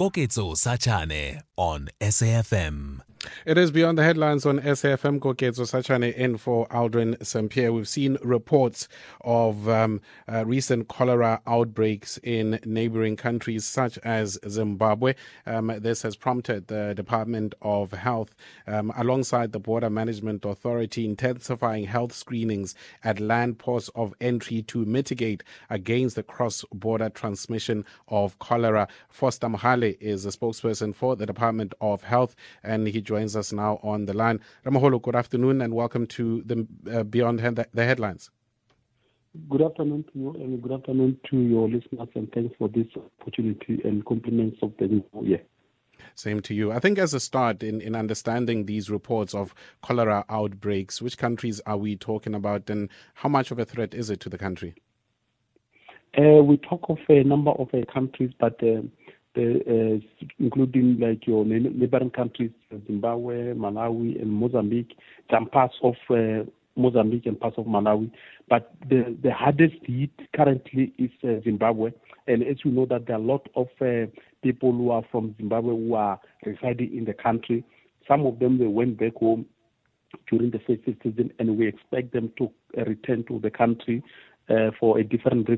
Koketso Sachane on SAFM. It is beyond the headlines on SAFM Koketso Sachane in for Aldrin Sampear. We've seen reports of um, uh, recent cholera outbreaks in neighboring countries such as Zimbabwe. Um, this has prompted the Department of Health, um, alongside the Border Management Authority, intensifying health screenings at land ports of entry to mitigate against the cross border transmission of cholera. Foster Mohale is a spokesperson for the Department of Health, and he joins us now on the line. Ramaholo, good afternoon and welcome to the uh, Beyond the Headlines. Good afternoon to you and good afternoon to your listeners and thanks for this opportunity and compliments of the new year. Same to you. I think as a start in, in understanding these reports of cholera outbreaks, which countries are we talking about and how much of a threat is it to the country? Uh, we talk of a number of uh, countries, but uh, the, uh, including like your neighboring countries, Zimbabwe, Malawi, and Mozambique, some parts of uh, Mozambique and parts of Malawi. But the, the hardest hit currently is uh, Zimbabwe. And as you know, that there are a lot of uh, people who are from Zimbabwe who are residing in the country. Some of them they went back home during the festive season, and we expect them to uh, return to the country uh, for a different uh,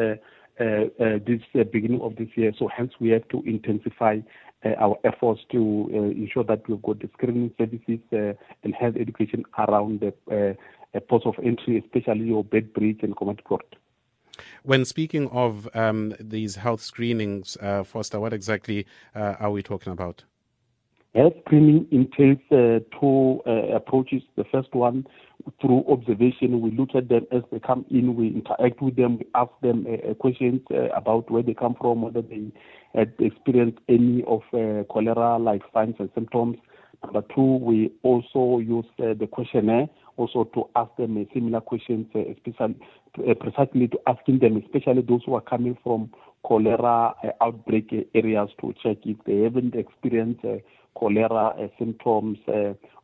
uh, uh, this uh, beginning of this year. So hence we have to intensify our efforts to ensure that we've got the screening services and health education around the ports of entry, especially your Beitbridge and Komatipoort. When speaking of um, these health screenings, uh, Foster, what exactly uh, are we talking about? Health screening entails uh, two uh, approaches. The first one, through observation, we look at them as they come in, we interact with them, we ask them uh, uh questions uh, about where they come from, whether they had experienced any of uh, cholera-like signs and symptoms. Number two, we also use the questionnaire also to ask them similar questions, especially precisely to asking them, especially those who are coming from cholera outbreak areas, to check if they haven't experienced cholera uh, symptoms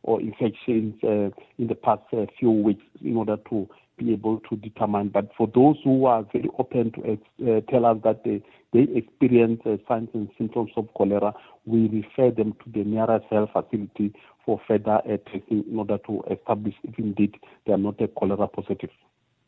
or infections in the past few weeks in order to be able to determine. But for those who are very open to uh, tell us that they, they experience uh, signs and symptoms of cholera, we refer them to the nearest health facility for further uh, testing in order to establish if indeed they are not a cholera positive.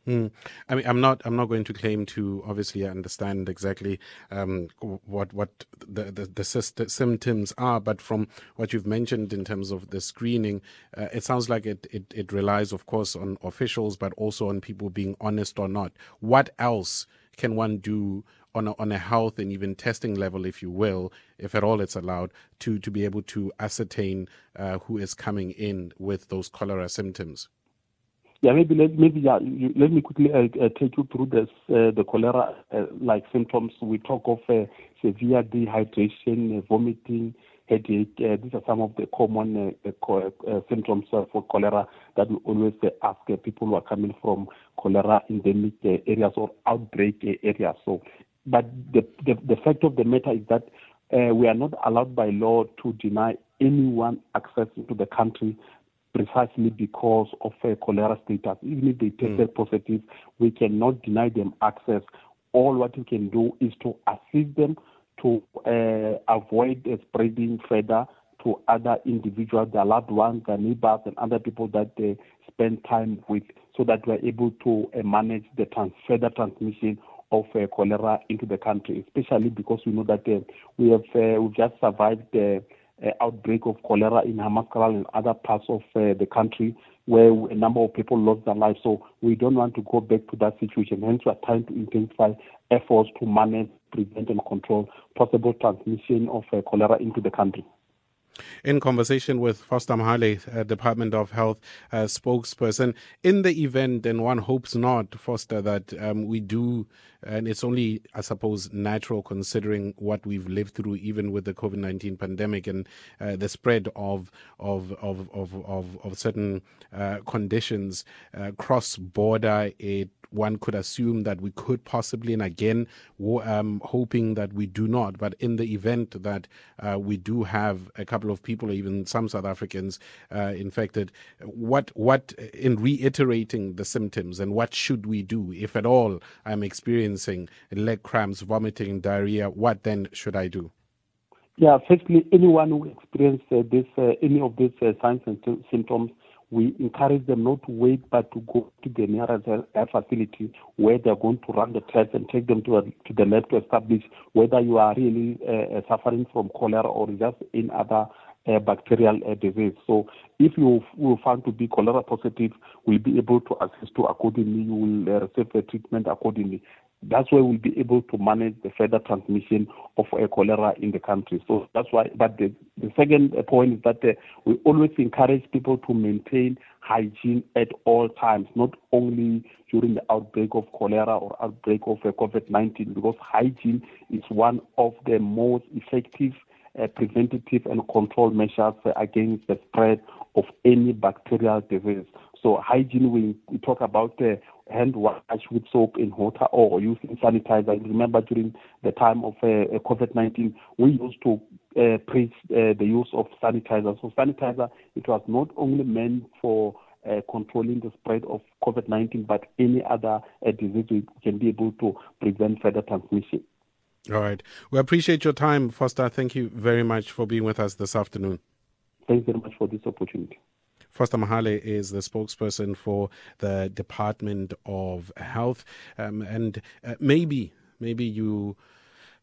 Mm. I mean, I'm not. I'm not going to claim to obviously understand exactly um, what what the the, the, symptoms are, but from what you've mentioned in terms of the screening, uh, it sounds like it, it it relies, of course, on officials, but also on people being honest or not. What else can one do on a, on a health and even testing level, if you will, if at all it's allowed, to to be able to ascertain uh, who is coming in with those cholera symptoms? Yeah, maybe let maybe yeah, you, let me quickly uh, uh, take you through this uh, the cholera uh, like symptoms. We talk of uh, severe dehydration, uh, vomiting, headache. these are some of the common symptoms for cholera that we always ask people who are coming from cholera endemic areas or outbreak areas. So, but the, the the fact of the matter is that we are not allowed by law to deny anyone access to the country precisely because of a cholera status. Even if they tested mm. positive, we cannot deny them access. All what we can do is to assist them to uh, avoid uh, spreading further to other individuals, their loved ones, their neighbors, and other people that they spend time with, so that we're able to uh, manage the trans- further transmission of uh, cholera into the country, especially because we know that uh, we have uh, we've just survived the uh, outbreak of cholera in Hammanskraal and other parts of uh, the country where a number of people lost their lives. So we don't want to go back to that situation. Hence, we are trying to intensify efforts to manage, prevent, and control possible transmission of uh, cholera into the country. In conversation with Foster Mohale, uh, Department of Health uh, spokesperson, in the event, and one hopes not, Foster, that um, we do, and it's only, I suppose, natural considering what we've lived through, even with the COVID nineteen pandemic and uh, the spread of of of of of, of certain uh, conditions uh, cross border. It one could assume that we could possibly, and again, um, hoping that we do not, but in the event that uh, we do have a couple of people, even some South Africans uh, infected, what what in reiterating the symptoms and what should we do if at all I'm experiencing leg cramps, vomiting, diarrhea? What then should I do? Yeah, firstly, anyone who experiences uh, this, uh, any of these uh, signs and symptoms, we encourage them not to wait but to go to the nearest health facility where they're going to run the test and take them to, a, to the lab to establish whether you are really uh, suffering from cholera or just in other uh, bacterial uh, disease. So if you will found to be cholera positive, we'll be able to assist you accordingly. You will uh, receive the treatment accordingly. That's why we'll be able to manage the further transmission of uh, cholera in the country. So that's why. But the, the second point is that uh, we always encourage people to maintain hygiene at all times, not only during the outbreak of cholera or outbreak of uh, COVID-19, because hygiene is one of the most effective uh, preventative and control measures against the spread of any bacterial disease. So hygiene, we, we talk about uh, hand wash with soap and water or using sanitizer. remember during the time of uh, COVID-19, we used to uh, preach uh, the use of sanitizer. So sanitizer, it was not only meant for uh, controlling the spread of COVID-19, but any other uh, disease we can be able to prevent further transmission. All right. We appreciate your time, Foster. Thank you very much for being with us this afternoon. Thanks very much for this opportunity. Foster Mohale is the spokesperson for the Department of Health. Um, and uh, maybe, maybe you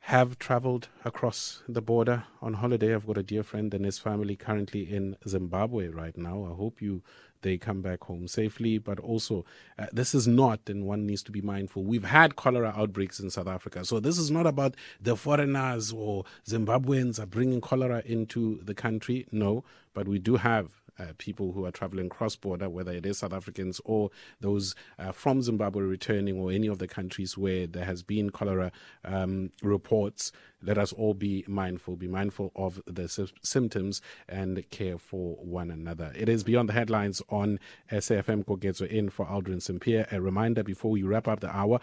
have traveled across the border on holiday. I've got a dear friend and his family currently in Zimbabwe right now. I hope you they come back home safely. But also, uh, this is not, and one needs to be mindful. We've had cholera outbreaks in South Africa, so this is not about the foreigners or Zimbabweans are bringing cholera into the country. No, but we do have uh, people who are traveling cross border, whether it is South Africans or those uh, from Zimbabwe returning or any of the countries where there has been cholera um, reports. Let us all be mindful, be mindful of the sy- symptoms and care for one another. It is Beyond the Headlines on SAFM Koketso in for Aldrin Sampear. A reminder before we wrap up the hour